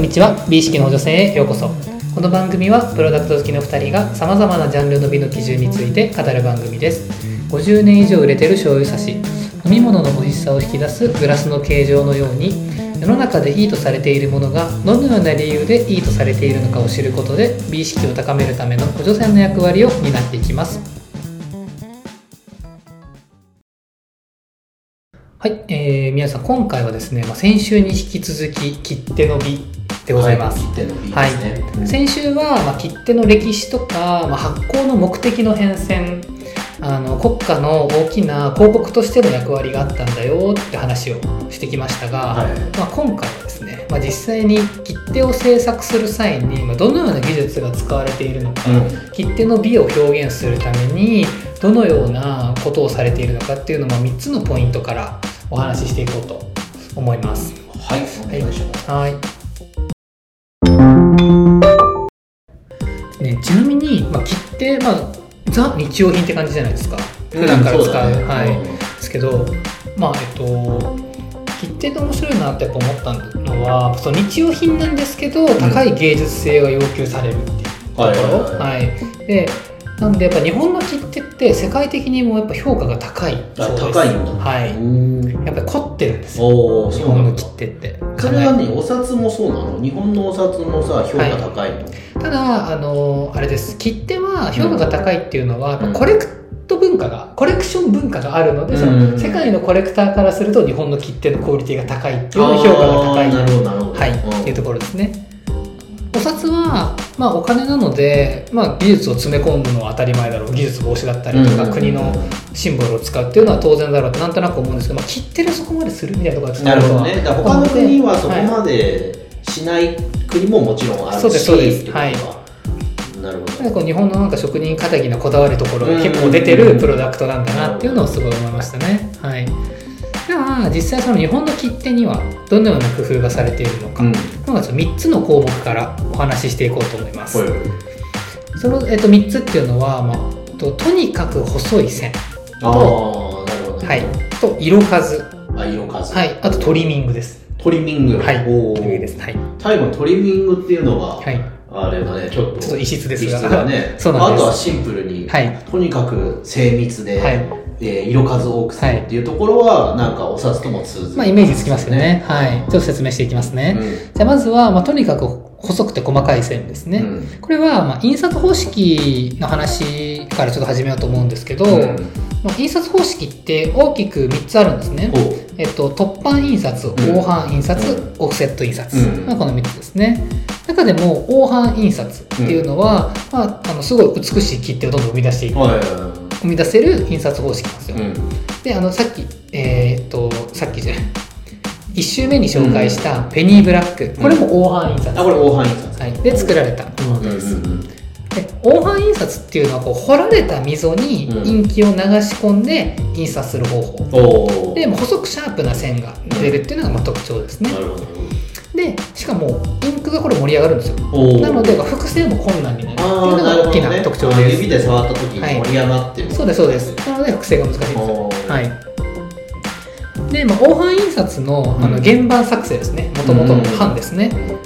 んにちは。美意識の女性へようこそ。この番組はプロダクト好きの2人がさまざまなジャンルの美の基準について語る番組です。50年以上売れてる醤油差し飲み物の美味しさを引き出すグラスの形状のように世の中でいいとされているものがどのような理由でいいとされているのかを知ることで美意識を高めるための補助線の役割を担っていきます。はい、えー、皆さん今回はですね、まあ、先週に引き続き切手の美でございます、はい。先週は、まあ、切手の歴史とか、まあ、発行の目的の変遷あの国家の大きな広告としての役割があったんだよって話をしてきましたが、はいまあ、今回はですね、まあ、実際に切手を制作する際に、まあ、どのような技術が使われているのか、うん切手の美を表現するためにどのようなことをされているのかっていうのを、まあ、3つのポイントからお話ししていこうと思います。はい、お願いします。はい。ね、ちなみに、まあ、切手、まあ、ザ日用品って感じじゃないですか。普段から使う。そだねはい。うんですけど、まあ、えっと、切手で面白いなってやっぱ思ったのは、そう日用品なんですけど、高い芸術性が要求されるっていうところ。はいはいはいはいで、なんでやっぱ日本の切手って世界的にもやっぱ評価が高いあそうです。高いんだ。はい。うんやっぱり凝ってるんですよ。おお、日本の切。手って。それはね、お札もそうなの？日本のお札もさ、評価高いの？ただあのあれです切手は評価が高いっていうのは、うんコレクト文化がコレクション文化があるので、そうんの世界のコレクターからすると日本の切手のクオリティが高いっていうの評価が高いあーなるほど、なるほど。はい、うんっていうところですねお札は、まあ、お金なので、まあ、技術を詰め込むのは当たり前だろう技術防止だったりとか、うん国のシンボルを使うっていうのは当然だろうとなんとなく思うんですけど、まあ、切手でそこまでするみたいなところがなるほどね。だから他の国はそこはいまでしない国ももちろんあるし、そうですそうですはなるほど。日本のなんか職人かたぎのこだわるところがうん結構出てるプロダクトなんだなっていうのをすごい思いましたね。はい。では実際その日本の切手にはどのような工夫がされているのか、うん。まあちょっと3つの項目からお話ししていこうと思います。はいその、えっと、3つっていうのは、まあ、ととにかく細い線、ああ、なるほどね。はい、と色数、あ、色数。はい、あとトリミングです。トリミング。はい、おトリミングでーす。はい。最後のトリミングっていうのが、はい。あれだね、ちょっと。ちょっと異質ですが異質だね。そうなんですあとはシンプルに、はいとにかく精密で、はいえー色数多くするっていうところは、なんかお札とも通ずる。まあ、イメージつきますよね。はい。ちょっと説明していきますね。うんじゃあまずは、まあ、とにかく細くて細かい線ですね。うんこれは、まあ、印刷方式の話からちょっと始めようと思うんですけど、うん。まあ、印刷方式って大きく3つあるんですね。えっと、突版印刷、ん。黄版印刷、うん。オフセット印刷、うん。まあ、この3つですね。中でも黄版印刷っていうのは、まあ、あのすごい美しい切手をどんどん生み出していく、生み出せる印刷方式なんですよ。であのさっきえーっとさっきじゃない。1週目に紹介したペニーブラック、これも黄版印刷、あ、これ大範囲札。はい、で作られたものうんうんです、うん。で黄版印刷っていうのはこう彫られた溝にうん。インキを流し込んで印刷する方法、おお。で細くシャープな線が出るっていうのがまあ特徴ですね。なるほど。でしかもインクがこれ盛り上がるんですよ。なので複製も困難になるっていうあのが大きな特徴です、あ指で触った時に盛り上がってる。そうですそうです。なので複製が難しいんですよ。はい。で、まあ、黄版印刷のあのうん。原版作成ですね。もともとの版ですね、の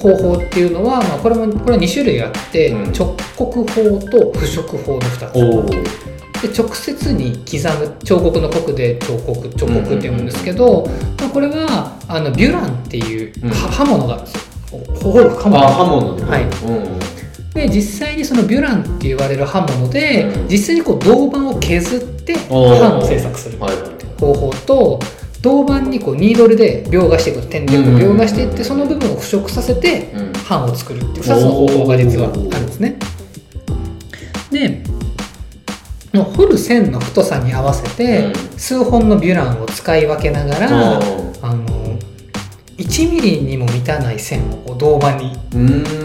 方法っていうのは、まあ、これもこれは2種類あって、うん。直刻法と不織法の2つ。で直接に刻む彫刻の刻で彫刻彫刻って読むんですけど、まあ、これはあのビュランっていう刃物があるんですよ。ほほ刃物。あ、刃物。で。はい。うん。で実際にそのビュランって言われる刃物で、うん。実際にこう銅板を削っておー。版を制作する。方法と銅板にこうニードルで描画していく点で描画していってその部分を腐食させてうん。版を作るっていう2つの方法が実はあるんですね。での彫る線の太さに合わせてうん数本のビュランを使い分けながらああの1ミリにも満たない線を銅板に。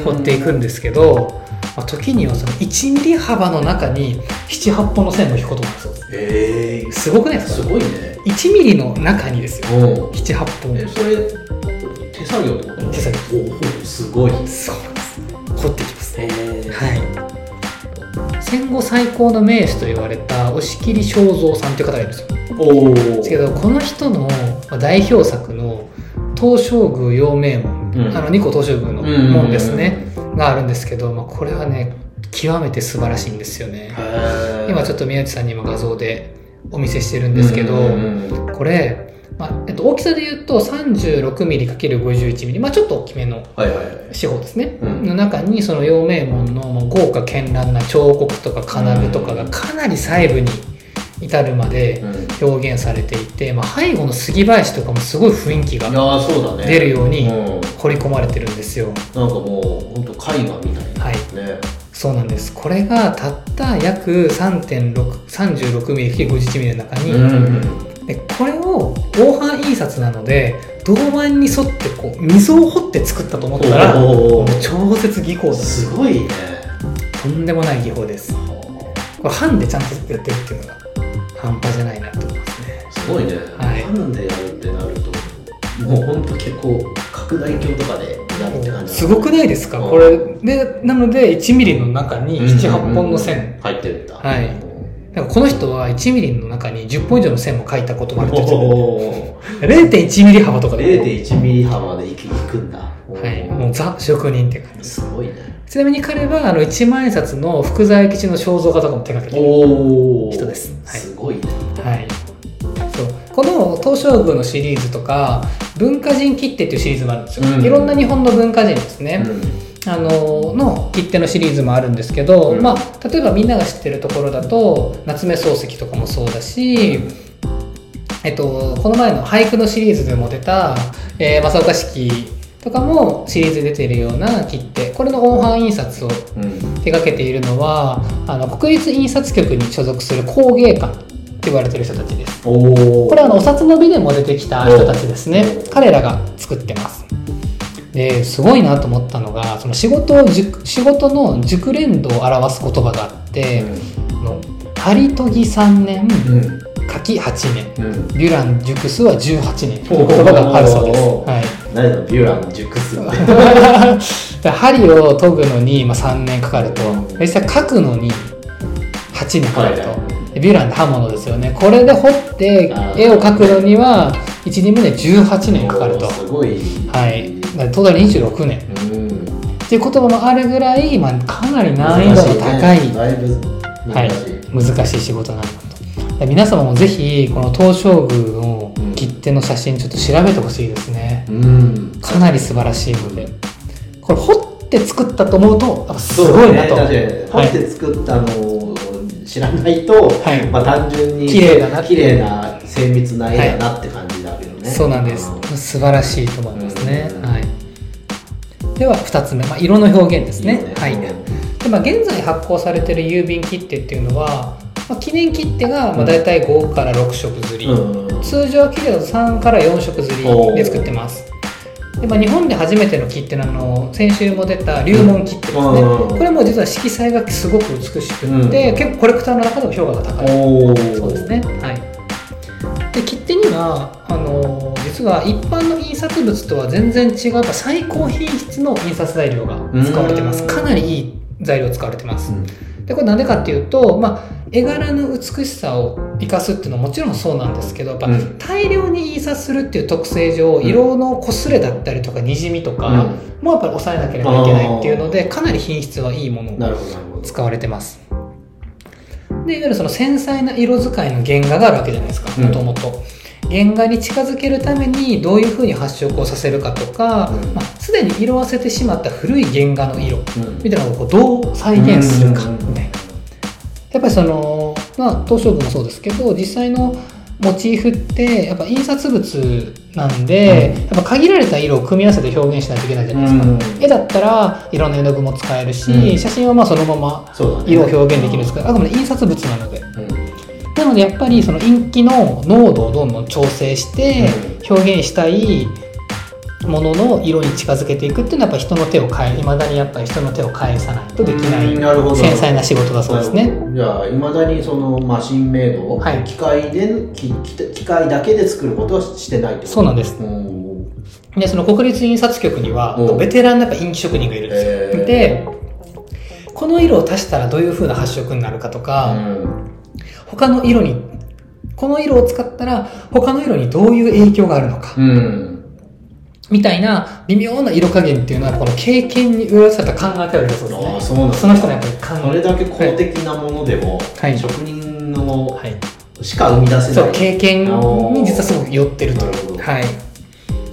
彫っていくんですけど、まあ、時にはその1ミリ幅の中に78本の線を引くこともあるそうです。すごくないですかすごいね。1ミリの中にですよ。う。ん。78本。え、それ、手作業ってこと？手作業。す。ごい。そうです。掘っていきます。へえ。はい。戦後最高の名手と言われた押切正蔵さんという方がいるんですよ。おお。ですけどこの人のまあ代表作の東照宮陽明門うん。あの二個東照宮の門ですね、があるんですけど、まあ、これはね極めて素晴らしいんですよね。今ちょっと宮内さんにも画像でお見せしてるんですけど、うんこれ、まあえっと、大きさで言うと 36mm×51mm、まあ、ちょっと大きめのはいはいはい。四方ですね、うん。の中にその陽明門の豪華絢爛な彫刻とか金具とかがかなり細部に至るまでうん。表現されていて、まあ、背後の杉林とかもすごい雰囲気が出るようにうん。彫り込まれてるんですよ。なんかもう本当絵画みたいな。はい。ねそうなんです。これがたった約 3.36mm×51mm の中に、うん。でこれを黄版印刷なので銅板に沿ってこう溝を掘って作ったと思ったら超絶技巧だすごいね。とんでもない技法です。これ版でちゃんとやってるっていうのが半端じゃないなと思いますね。すごいね、はい。でやるってなるともう本当結構拡大鏡とかですごくないですか？うん。これ。でなので1ミリの中に78本の線。入ってるんだ。はい。この人は1ミリの中に10本以上の線も書いたこともあるって言っておー。た0.1ミリ幅とかで。0.1ミリ幅でいくいくんだ。はい。もうザ職人っていう感じす。ごいね。ちなみに彼はあの一万円札の福沢諭吉の肖像画とかも手掛けてる人です。はい。すごいね。はい、東照宮のシリーズとか文化人切手っていうシリーズもあるんですよ、うん。いろんな日本の文化人ですね、あのの切手のシリーズもあるんですけど、うん。まあ、例えばみんなが知ってるところだと夏目漱石とかもそうだし、えっと、この前の俳句のシリーズでも出た、えー正岡式とかもシリーズで出てるような切手。これの黄版印刷をうんうん。手掛けているのはあの国立印刷局に所属する工芸館言われてる人たちです。これはあのお札の美でも出てきた人たちですね。お彼らが作ってます。ですごいなと思ったのがその仕事を熟仕事の熟練度を表す言葉があって「あの針研ぎ3年うん。柿8年。うん。ビュラン熟すは18年」という言葉があるそうです、はい、何だビュラン熟す 針を研ぐのに、まあ、3年かかると。実際書くのに8年かかると、はいはいでビュランって刃物ですよね。これで彫って絵を描くのには1人目で18年かかると。すごい。はい。トータル26年。うん。っていう言葉もあるぐらい、まあ、かなり難易度の高い。はい難しい、難しい仕事なんだと。で皆様もぜひこの東照宮の切手の写真ちょっと調べてほしいですね。うん。かなり素晴らしいので。これ彫って作ったと思うとすごいなと、ねだって掘って作ったのを知らないと、はい。まあ単純に綺麗だな綺麗な精密な絵だなって感じだけどね、そうなんです。ん。素晴らしいと思いますね、うん。はい。では2つ目、まあ、色の表現ですね。ね。はい。で、まあ、現在発行されている郵便切手っていうのは、まあ、記念切手がまあ大体5から6色刷り、うん。通常切手だと3から4色刷りで作ってますで、まあ、日本で初めての切手なの先週も出た龍門切手ですね、うんこれも実は色彩がすごく美しくって、うん結構コレクターの中でも評価が高いそうですね。はい。で切手にはあのー実は一般の印刷物とは全然違う最高品質の印刷材料が使われてます。うんかなりいい材料使われてます。うんでこれなんでかっていうと、まあ、絵柄の美しさを生かすっていうのはもちろんそうなんですけどやっぱうん。大量に印刷するっていう特性上、ん色の擦れだったりとかにじみとかうん。もやっぱり抑えなければいけないっていうのでかなり品質はいいものを使われてます。でいわゆるその繊細な色使いの原画があるわけじゃないですかうん。もともと原画に近づけるためにどういうふうに発色をさせるかとかうん。まあすで、に色あせてしまった古い原画の色うん。みたいなのをどう再現するかうんみたいなやっぱりその、まあ、東照宮もそうですけど実際のモチーフってやっぱ印刷物なんで、うん。やっぱ限られた色を組み合わせて表現しないといけないじゃないですか、うん絵だったら色の絵の具も使えるし、うん。写真はまあそのまま色を表現できるんですけど、あくまで印刷物なので。うんなのでやっぱりそのインキの濃度をどんどん調整して表現したいものの色に近づけていくっていうのはやっぱ人の手を変えいまだにやっぱり人の手を返さないとできない繊細な仕事だそうですね。じゃあいまだにそのマシンメイド、はい機械で機械だけで作ることはしてないってこと？そうなんです。うん。でその国立印刷局にはうん。ベテランのやっぱインキ職人がいるんですよ。でこの色を足したらどういう風な発色になるかとか、うん他の色にこの色を使ったら他の色にどういう影響があるのか、うん。みたいな微妙な色加減っていうのはこの経験に裏された考え方だそうですね。ああそうなんだ。その人のやっぱり考それだけ公的なものでも、はい。職人のはい。しか生み出せない、そう経験に実はすごく寄ってるとなるほどはい。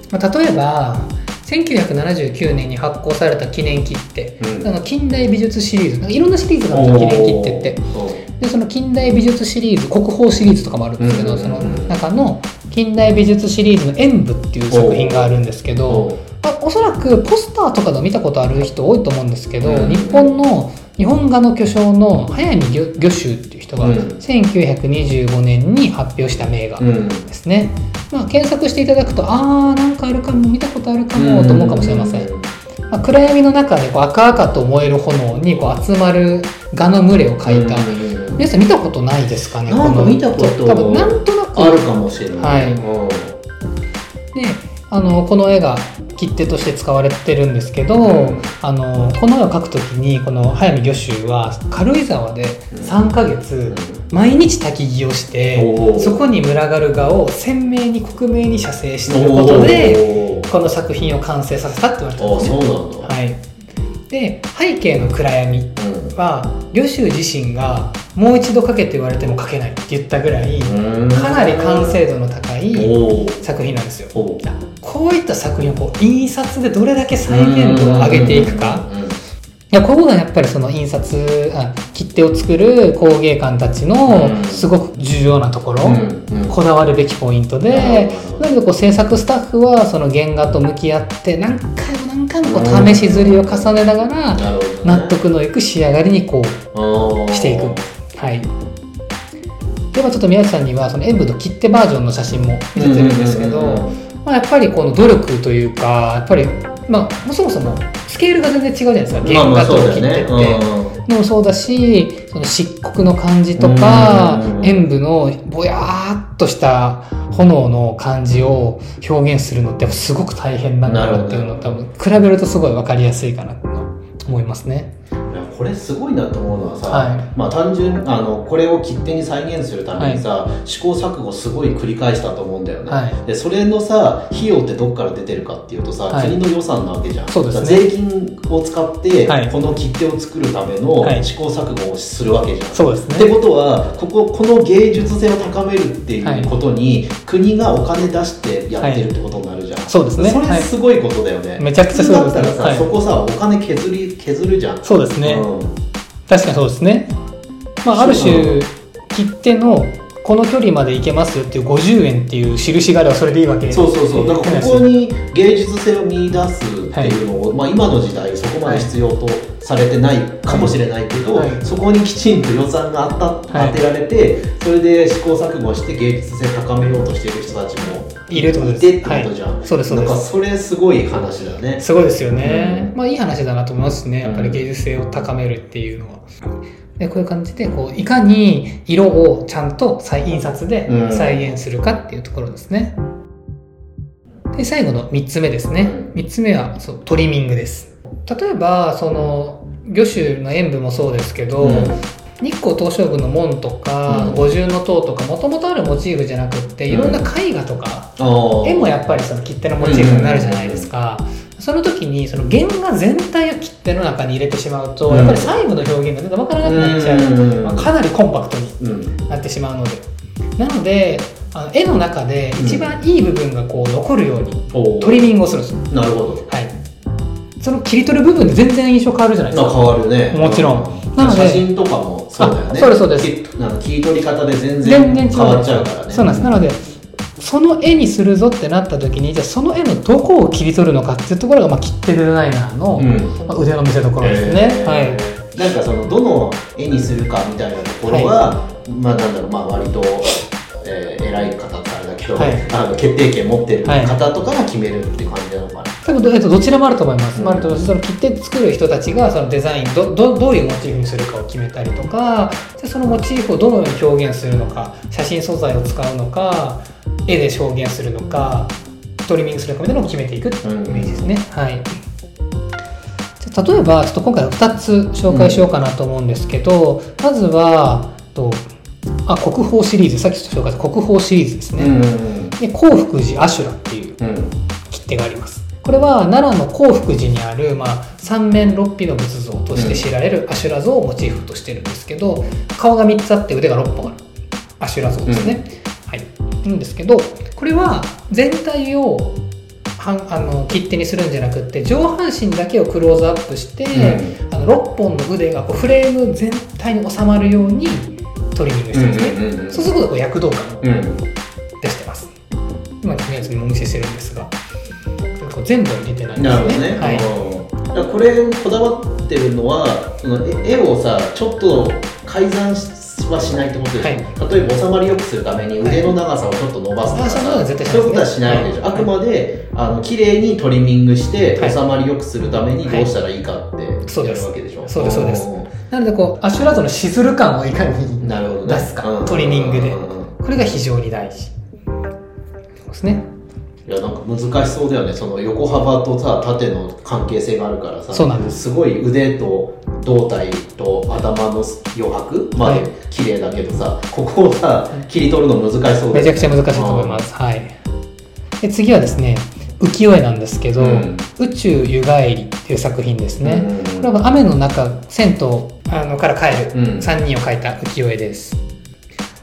まあ、例えば1979年に発行された記念切手、うん。あの近代美術シリーズいろんなシリーズがあるんですよ記念切手ってでその近代美術シリーズ国宝シリーズとかもあるんですけど、うんその中の近代美術シリーズの「演舞」っていう作品があるんですけど、まあ、おそらくポスターとかでも見たことある人多いと思うんですけど、うん。日本の日本画の巨匠の早見魚魚州っていう人がうん。1925年に発表した名画うんですね、まあ、検索していただくとあーなんかあるかも見たことあるかもと思うかもしれません、まあ、暗闇の中でこう赤々と燃える炎にこう集まる蛾の群れを描いた、うん皆さん見たことないですかねなんか見たこと多分なんとなく。あるかもしれない、はい。うん。であのこの絵が切手として使われてるんですけど、うん。あのこの絵を描くときにこの早見魚州は軽井沢で3ヶ月毎日焚き木をして、おー。そこに群がる画を鮮明に克明に写生していることでこの作品を完成させたって言われてるんあですね。そうなんだ、はい、で背景の暗闇うん。は魚州自身がもう一度描けって言われても描けないって言ったぐらいうん。かなり完成度の高い作品なんですよ。こういった作品をこう印刷でどれだけ再現度を上げていくか。うんいやここがやっぱりその印刷あ切手を作る工芸館たちのうん。すごく重要なところ、うん。うん。こだわるべきポイントなでるほど。だけどこう制作スタッフはその原画と向き合って何回回もこう試し刷りを重ねながら納得のいく仕上がりにこうしていく。はい。ではちょっと宮内さんにはその演舞の切手バージョンの写真も見せてるんですけど、まあ、やっぱりこの努力というかやっぱりまあそもそもスケールが全然違うじゃないですかまあまあ原画と切手って。ねのもそうだしその漆黒の感じとかうん演舞のぼやーっとした炎の感じを表現するのってすごく大変なんだろうっていうのと多分比べるとすごい分かりやすいかなと思いますね。これすごいなと思うのはさ、はい。まあ単純あのこれを切手に再現するためにさ、試行錯誤すごい繰り返したと思うんだよね、はい。でそれのさ費用ってどっから出てるかっていうとさ、はい。国の予算なわけじゃん。そうですね。税金を使って、はい。この切手を作るためのはい。試行錯誤をするわけじゃん、そうですってね。ことはこここの芸術性を高めるってはい。いうことに、国がお金出してやってるってことになるそうですね。それすごいことだよね、めちゃくちゃすごいことだったらさ、はい。そこさお金削り削るじゃん。そうですね。うん。確かにそうですね。まあ、ある種切手のこの距離まで行けますよっていう50円っていう印があればそれでいいわけそうそうそう。だからここに芸術性を見出すっていうのを、まあ、今の時代そこまで必要とされてないかもしれないけど、はい。そこにきちんと予算があったはい。当てられて、それで試行錯誤して芸術性高めようとしている人たちもいるってことです。てってことじゃん、はい。そうですそうです。なんかそれすごい話だね。すごいですよね、うん。まあいい話だなと思いますね。やっぱりうん芸術性を高めるっていうのは、でこういう感じでこういかに色をちゃんと再印刷でうん。再現するかっていうところですね、で最後の3つ目ですね。うん3つ目はそうトリミングです。例えばその魚種の演舞もそうですけど、うん日光東照宮の門とか、うん。五重塔とかもともとあるモチーフじゃなくっていろんな絵画とか、絵もやっぱりその切手のモチーフになるじゃないですか、その時にその原画全体を切手の中に入れてしまうと、うん。やっぱり細部の表現が全然分からなくなっちゃう、うん。まあ、かなりコンパクトにうんなってしまうので。なのであの絵の中で一番いい部分がこう残るようにトリミングをするんですよ。なるほど。はい。その切り取る部分で全然印象変わるじゃないですまあか変わるね。もちろん。うなので写真とかもそうだよね。あそうですそうです。きなんか切り取り方で全全然変わっちゃうからね。そうなんです。なのでその絵にするぞってなった時にじゃあその絵のどこを切り取るのかっていうところが、まあ、切手デザイナーの、うん。まあ、腕の見せ所ですね、えー。はい。なんかそのどの絵にするかみたいなところは、まあなんだろうまあ割と、えー偉い方ってあれだけど、はい。あの決定権持ってるはい方とかが決めるっていう感じなのかな、多分ど,、えっと、どちらもあると思います、うん。まあ、その切手作る人たちがそのデザインどどどういうモチーフにするかを決めたりとかでそのモチーフをどのように表現するのか写真素材を使うのか絵で表現するのかトリミングするかみたいなのを決めていくっていうイメージですね、はい。例えばちょっと今回は2つ紹介しようかなと思うんですけど、まずはとあ国宝シリーズ。さっき紹介した国宝シリーズですね、うん。で興福寺阿修羅っていううん。切手がありますこれは奈良の興福寺にある、まあ、三面六臂の仏像として知られるアシュラ像をモチーフとしてるんですけど顔が3つあって腕が6本ある。アシュラ像ですね、はい。なんですけどこれは全体をはんあの切手にするんじゃなくって上半身だけをクローズアップして、あの6本の腕がこうフレーム全体に収まるようにトリミングしてるんですね、うんうんうんそうするとこう躍動感をうん。出してます。今君のやつにもお見せしてるんですが。こう全部は入れてない。んですねなるほどね、はい、これこだわってるのはその絵絵をさちょっと改ざんはしないってことでしょ、はい。例えば収まりよくするために腕の長さをちょっと伸ばすとかはいそういうことはしないでしょ、はい。あくまであの綺麗にトリミングしてはい。収まりよくするためにどうしたらいいかってやるわけでしょ、そうですそうです。んなのでこうアシュラ像のシズル感をいかに出すか、うんトリミングで。これが非常に大事。そうですねいやなんか難しそうだよね。その横幅とさ縦の関係性があるからさ。そうなんです。すごい腕と胴体と頭の余白まはい。で綺麗だけどさ、ここをさ切り取るの難しそうだよね。めちゃくちゃ難しいと思います、はい。で次はですね浮世絵なんですけど、うん。宇宙湯帰りっていう作品ですね、うん。これは雨の中銭湯あのから帰る。うん。3人を描いた浮世絵です。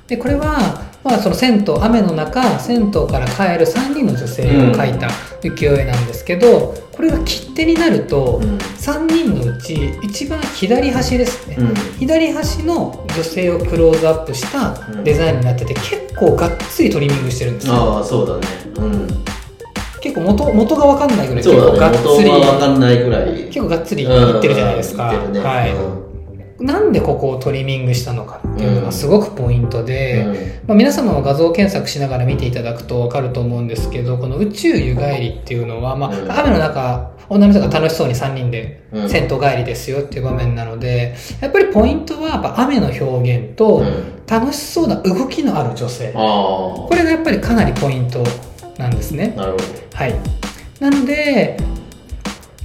でこれは、まあ、その銭湯雨の中銭湯から帰る3人の女性を描いた浮世絵なんですけどこれが切手になると、うん。3人のうち一番左端ですね、うん。左端の女性をクローズアップしたデザインになってて結構がっつりトリミングしてるんですよ。ああそうだね。うん。結構元元が分かんないぐらい結そう構がっつりが分かんないぐらい。結構がっつりいってるじゃないですか、うんね。はい、うんなんでここをトリミングしたのかっていうのがすごくポイントで、うん。まあ、皆様も画像検索しながら見ていただくと分かると思うんですけどこの宇宙湯帰りっていうのは、まあうん。雨の中女の人が楽しそうに3人でうん。銭湯帰りですよっていう場面なのでやっぱりポイントはやっぱ雨の表現とうん。楽しそうな動きのある女性。あこれがやっぱりかなりポイントなんですね。あなるほど。はい。なので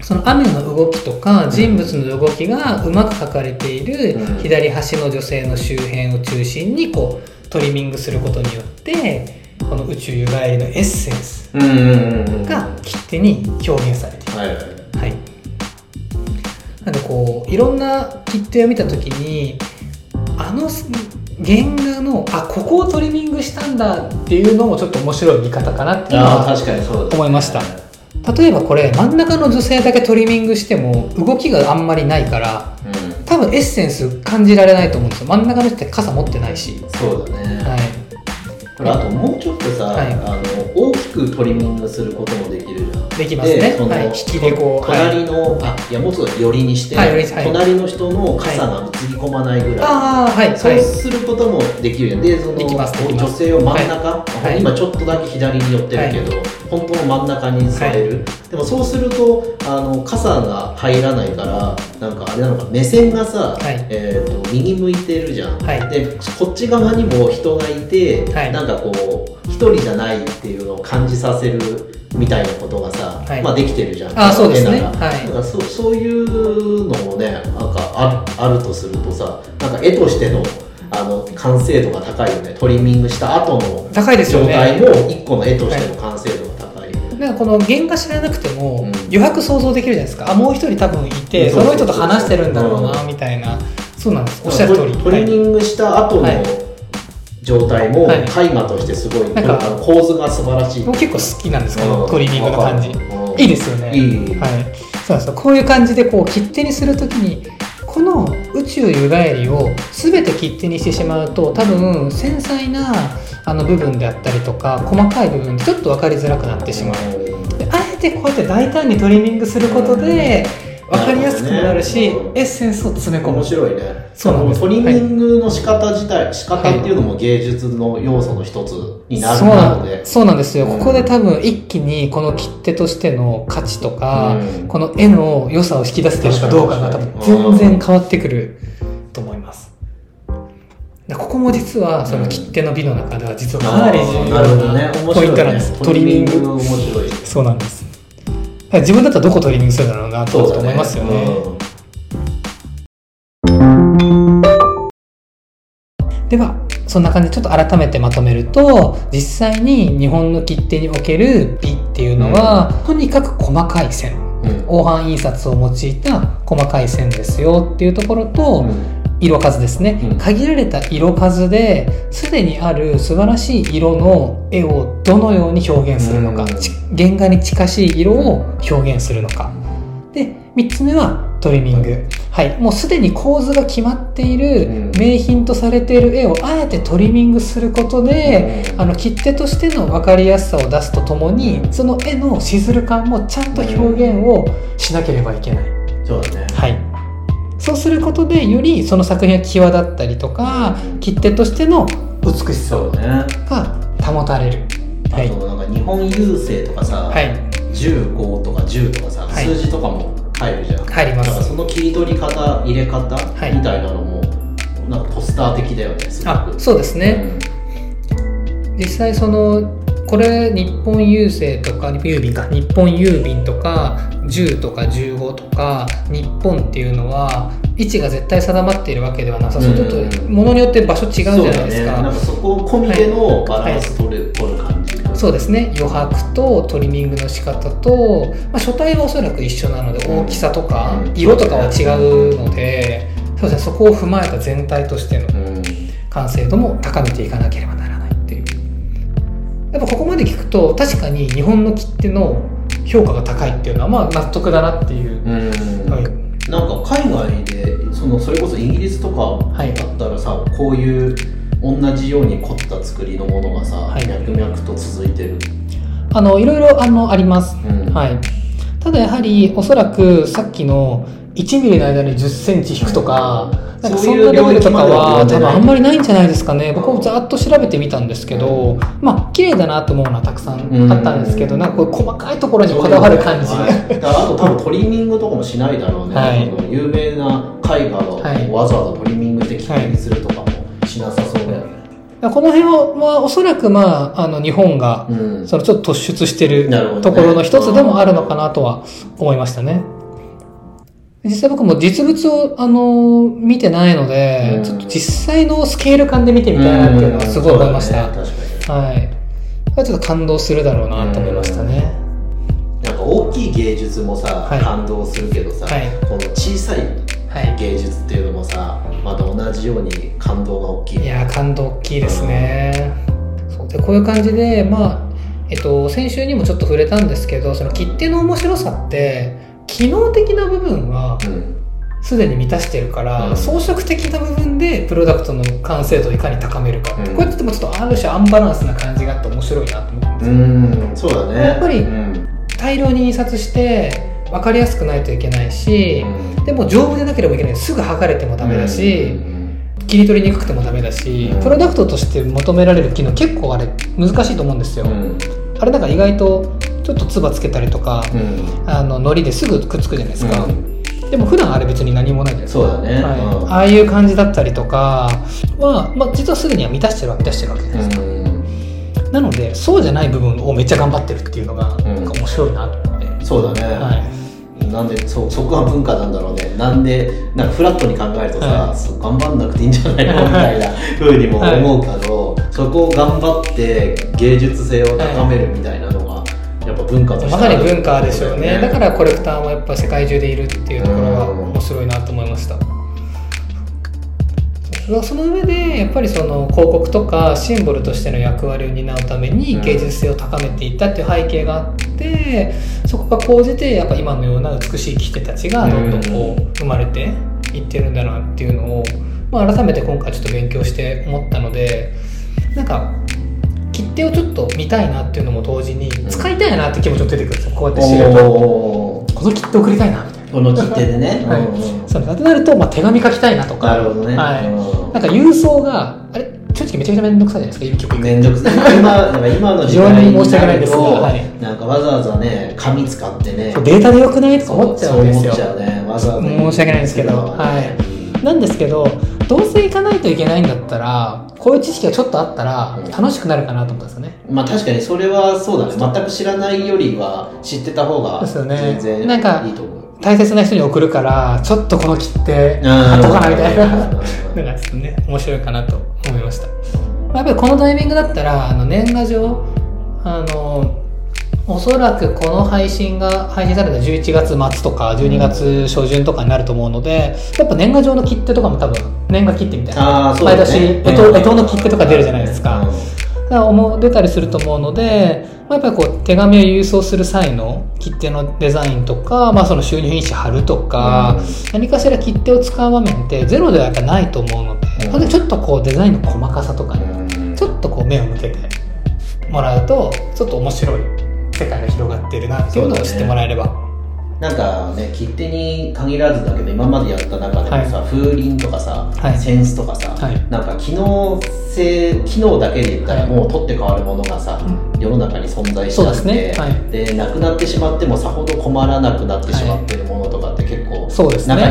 その雨の動きとか人物の動きがうまく描かれているうん。左端の女性の周辺を中心にこうトリミングすることによってこの宇宙湯帰りのエッセンスが切手に表現されている、はいはい。はい、なんでこういろんな切手を見た時にあの原画のあここをトリミングしたんだっていうのもちょっと面白い見方かなっていうのはああ確かにそうだね。思いました例えばこれ真ん中の女性だけトリミングしても動きがあんまりないからうん。多分エッセンス感じられないと思うんですよ。真ん中の人って傘持ってないし、そうだね、はい、これあともうちょっとさ、はい。あの大きくトリミングすることもできるじゃん。できますね。そのはい。引きでこう隣の、あいやもうちょっと寄りにして、はい。隣の人の傘が映り込まないぐらい、ああはいそうすることもできるじゃん。でそので女性を真ん中、はい。今ちょっとだけ左に寄ってるけど、本当の真ん中に座れる、でもそうするとあの傘が入らないからなんかあれなのか目線がさ、はい。えー、と右向いてるじゃん、はい。でこっち側にも人がいて、はい。なんかこう一人じゃないっていうのを感じさせるみたいなことがさ、はい。まあできてるじゃん。あそうですね。はい。だからそそういうのもねなんかあるあるとするとさなんか絵としてのあの完成度が高いよね。トリミングした後の高いですよ状態ねも一個の絵としての完成度なんかこの原画知らなくてもうん。余白想像できるじゃないですか。あもう一人多分いてそそうそうそう。の人と話してるんだろうなうん。みたいな。そうなんです。おっしゃる通り。トリミングした後のはい。状態もはい。絵画としてすごい、なんか構図が素晴らしい。僕結構好きなんですけうん。どトリミングの感じ。いいですよね。はい、そうなんですよ。こういう感じでこう切手にするときにこの宇宙湯帰りを全て切手にしてしまうと多分繊細なあの部分であったりとか細かい部分ちょっと分かりづらくなってしまう。であえてこうやって大胆にトリミングすることで分かりやすくもなるしね。エッセンスを詰め込む。面白いね。そうなんです。トリミングの仕方自体、仕方っていうのも芸術の要素の一つになるそうなのでそうなんですよ、うん。ここで多分一気にこの切手としての価値とか、うん。この絵の良さを引き出せてるかどうかが多分全然変わってくると思いますだここも実はその切手の美の中では実はかなり重要なポイントなんです、トリミング。そうなんです。自分だったらどこトリミングするんだろうなと思いますよね。うん。ではそんな感じでちょっと改めてまとめると実際に日本の切手における美っていうのは、とにかく細かい線。うん。黄斑印刷を用いた細かい線ですよっていうところと、うん色数ですね、うん。限られた色数ですでにある素晴らしい色の絵をどのように表現するのか、うん。ち原画に近しい色を表現するのか。で3つ目はトリミング、はい、もうすでに構図が決まっているうん。名品とされている絵をあえてトリミングすることで、うん。あの切手としての分かりやすさを出すとともにその絵のしずる感もちゃんと表現をしなければいけない。そうだね。はい、そうすることでよりその作品が際立ったりとか切手としての美しさが保たれる。はい、あとなんか日本郵政とかさ、はい、15とか10とかさ、はい。数字とかも入るじゃん。入ります。だからその切り取り方入れ方い。みたいなのも、なんかポスター的だよねすごく。あそうですね、実際そのこれ日本郵政とか郵便か。日本郵便とか10とか15とか日本っていうのは位置が絶対定まっているわけではなさそううん。ちょっと物によって場所違うじゃないですか。なんかそこ込みでのバランス取る,、取る感じ。そうですね。余白とトリミングの仕方と、まあ、書体はおそらく一緒なのでうん。大きさとかうん。色とかは違うので、そうですね、そこを踏まえた全体としてのうん。完成度も高めていかなければならないっていうやっぱここまで聞くと確かに日本の切手の評価が高いっていうのはまあ納得だなっていう、うん。はい。なんか海外でそのそれこそイギリスとかい。だったらさ、こういう同じように凝った作りのものがさ、はい。脈々と続いてる、あのいろいろあのあります。うん。はい、ただやはりおそらくさっきの1ミリの間に10センチ引くとか、なんかそんなレベルとかは多分あんまりないんじゃないですかね。僕もざっと調べてみたんですけど、まあ綺麗だなと思うのはたくさんあったんですけど、なんかこう細かいところにこだわる感じ。はい。だからあと多分トリミングとかもしないだろうね、はい。有名な絵画をはい。わざわざトリミングできれいにするとかもしなさそうこの辺は、おそらくまあ、あの日本がうんそのちょっと突出してるところの一つでもあるのかなとは思いましたね。実際僕も実物を、あの見てないので、うんちょっと実際のスケール感で見てみたいなっていうのはすごい思いました。はい。ちょっと感動するだろうなと思いましたね。なんか大きい芸術もさ、はい感動するけどさ、はいこの小さい。芸術っていうのもさまた同じように感動が大きい。いやー、感動大きいですね。そう。で、こういう感じで、まあ、えっと、先週にもちょっと触れたんですけど、その切手の面白さって、機能的な部分はうん。すでに満たしてるから、うん。装飾的な部分でプロダクトの完成度をいかに高めるか、うん。こうやってもちょっとある種アンバランスな感じがあって面白いなと思うんです。うよ、んそうだね。やっぱりうん。大量に印刷して分かりやすくないといけないし、でも丈夫でなければいけない。すぐ剥がれてもダメだし、うん。切り取りにくくてもダメだし、うん。プロダクトとして求められる機能結構あれ難しいと思うんですよ、うん。あれなんか意外とちょっとつばつけたりとか、うん。あの糊ですぐくっつくじゃないですか、うん。でも普段あれ別に何もないじゃないですかそうだね、はい。うん。ああいう感じだったりとかは、まあ、実はすでには満たしてるは満たしてるわけじゃないですか、うん。なのでそうじゃない部分をめっちゃ頑張ってるっていうのが、ん。なんか面白いなって、そうだね、はい、なんでそうそこが文化なんだろうね。なんでなんかフラットに考えるとさ、はい。そう頑張んなくていいんじゃないの？みたいな風にも思うけど、そこを頑張って芸術性を高めるみたいなのが、やっぱ文化としてまさに文化でしょうね。だかららコレクターもやっぱ世界中でいるっていうところが面白いなと思いました、その上でやっぱりその広告とかシンボルとしての役割を担うために芸術性を高めていったっていう背景があってそこが講じてやっぱ今のような美しい切手たちがどんどんこう生まれていってるんだなっていうのを、まあ、改めて今回ちょっと勉強して思ったのでなんか切手をちょっと見たいなっていうのも同時に使いたいなって気持ちも出てくるんですよ。こうやって知るとおーこの切手送りたいなみたいな。この切手でね、はいそうだとなると、まあ、手紙書きたいなとか。なるほどね、はい。うん。なんか郵送があれ正直めちゃくちゃ面倒くさいじゃないですか郵局行くめんどくさい。今なんか今の時代にに申し訳ないですがなるとはいなんかわざわざね紙使ってね。データでよくない？とか思っちゃうんですよそう思っちゃうね。わざわざ申し訳ないんですけど。はい。なんですけどどうせ行かないといけないんだったらこういう知識がちょっとあったらうん。楽しくなるかなと思ったんですよね、まあ確かにそれはそうだね。全く知らないよりは知ってた方が全然なんかいいと思う大切な人に送るからちょっとこの切手うん。買っとかなみたい なうんのがちょっとね面白いかなと思いました。やっぱりこのタイミングだったらあの年賀状あのおそらくこの配信が配信された11月末とか12月初旬とかになると思うので、やっぱ年賀状の切手とかも多分年賀切手みたいな、あーそうだね。毎年干支干支の切手とか出るじゃないですか、うんだから思う出たりすると思うので、まあ、やっぱりこう手紙を郵送する際の切手のデザインとか、まあ、その収入印紙貼るとか、何かしら切手を使う場面ってゼロではやっぱないと思うので、うん。でちょっとこうデザインの細かさとかにうん。ちょっとこう目を向けてもらうとちょっと面白い世界が広がってるなっていうのを知ってもらえれば、なんかね切手に限らずだけど今までやった中でもさ、風鈴とかさ、はい。センスとかさ、はい。なんか機能性機能だけで言ったらはいもう取って変わるものがさ、う世の中に存在しそうでちゃってすね。はい。でなくなってしまってもさほど困らなくなってしまってるものとかって結構中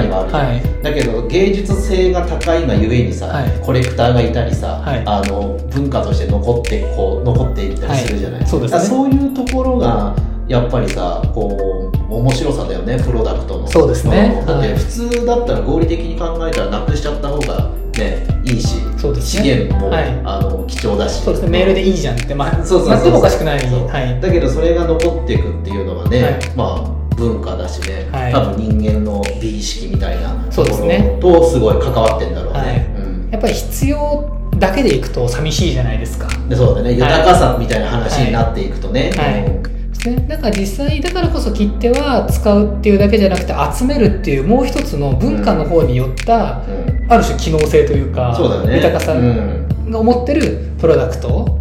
にはあるじゃん。はい。だけど芸術性が高いがゆえにさ、はい。コレクターがいたりさ、はい。あの文化として残ってこう残っていったりするじゃない、はい。そうそういうところがやっぱりさこう面白さだよねプロダクトの。そうですね。んだってはい。普通だったら合理的に考えたらなくしちゃった方がねいいしそうです資ね源も、はい。あの貴重だし。そうですね。メールでいいじゃんって、まあ、そうそうなってもおかしくないはい。だけどそれが残っていくっていうのはい。まあ文化だしね、はい。多分人間の美意識みたいなそうですね。ところとすごい関わってんだろうね、はい。うん。やっぱり必要だけでいくと寂しいじゃないですか。でそうだね。豊かさみたいな話になっていくとね、はいね。だから実際だからこそ切手は使うっていうだけじゃなくて集めるっていうもう一つの文化の方によった、うん。ある種機能性というかそうだね。豊かさうん。が思ってるプロダクト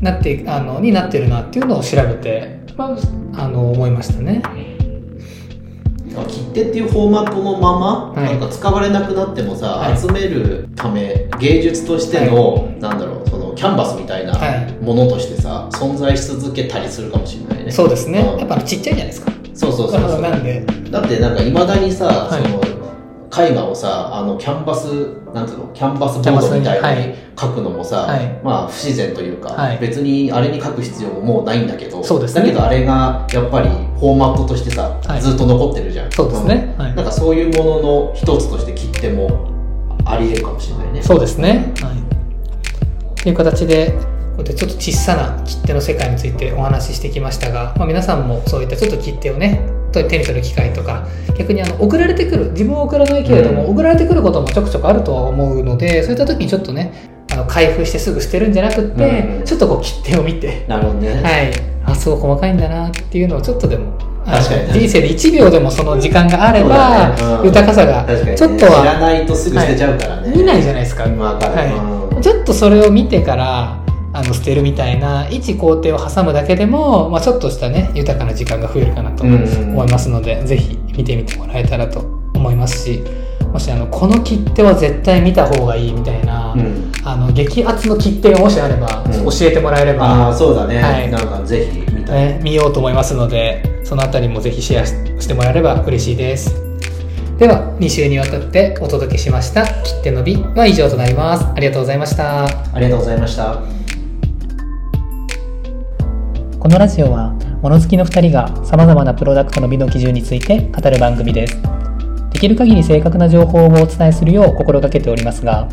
なってあのになってるなっていうのを調べて、まあ、あの思いましたね。切手っていうフォーマットのまま、はい。なんか使われなくなってもさ、はい。集めるため芸術としての、なんだろうそのキャンバスみたいなはい。ものとしてさ存在し続けたりするかもしれないね。そうですね、うん。やっぱちっちゃいじゃないですか。そうそうそうそう。なんで、だってなんかいまだにさ、はい。その絵画をさあのキャンバスなんていうの？キャンバスボードみたいにに描くのもさ、はい。まあ不自然というか、はい。別にあれに描く必要ももうないんだけどそうですね。だけどあれがやっぱりフォーマットとしてさ、はい。ずっと残ってるじゃん。そうですね。はい。んなんかそういうものの一つとして切ってもありえるかもしれないね。そうですね。はい。っていう形で、こうやってちょっと小さな切手の世界についてお話ししてきましたが、まあ、皆さんもそういったちょっと切手をね、手に取る機会とか、逆にあの送られてくる、自分は送らないけれども、うん。送られてくることもちょくちょくあるとは思うので、そういった時にちょっとね、あの開封してすぐ捨てるんじゃなくって、うん。ちょっとこう切手を見て、なるほどね、はい、あ、すごい細かいんだなっていうのをちょっとでも、確かに。ね人生で1秒でもその時間があれば、豊かさがちょっと知らはないとすぐ捨てちゃうからね、見ないじゃないですか。はい。うん。ちょっとそれを見てからあの捨てるみたいな一工程を挟むだけでも、まあ、ちょっとしたね豊かな時間が増えるかなと思いますので、ぜひ見てみてもらえたらと思いますしもしあのこの切手は絶対見た方がいいみたいな、うん。あの激アツの切手がもしあれば、うん。教えてもらえれば、ああそうだね、はい。なんかぜひ見たい、ね、見ようと思いますのでそのあたりもぜひシェアししてもらえれば嬉しいです。では2週にわたってお届けしました切手の美は以上となります。ありがとうございました。ありがとうございました。このラジオは物好きの2人がさまざまなプロダクトの美の基準について語る番組です。できる限り正確な情報をお伝えするよう心がけておりますが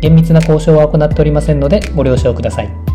厳密な交渉は行っておりませんのでご了承ください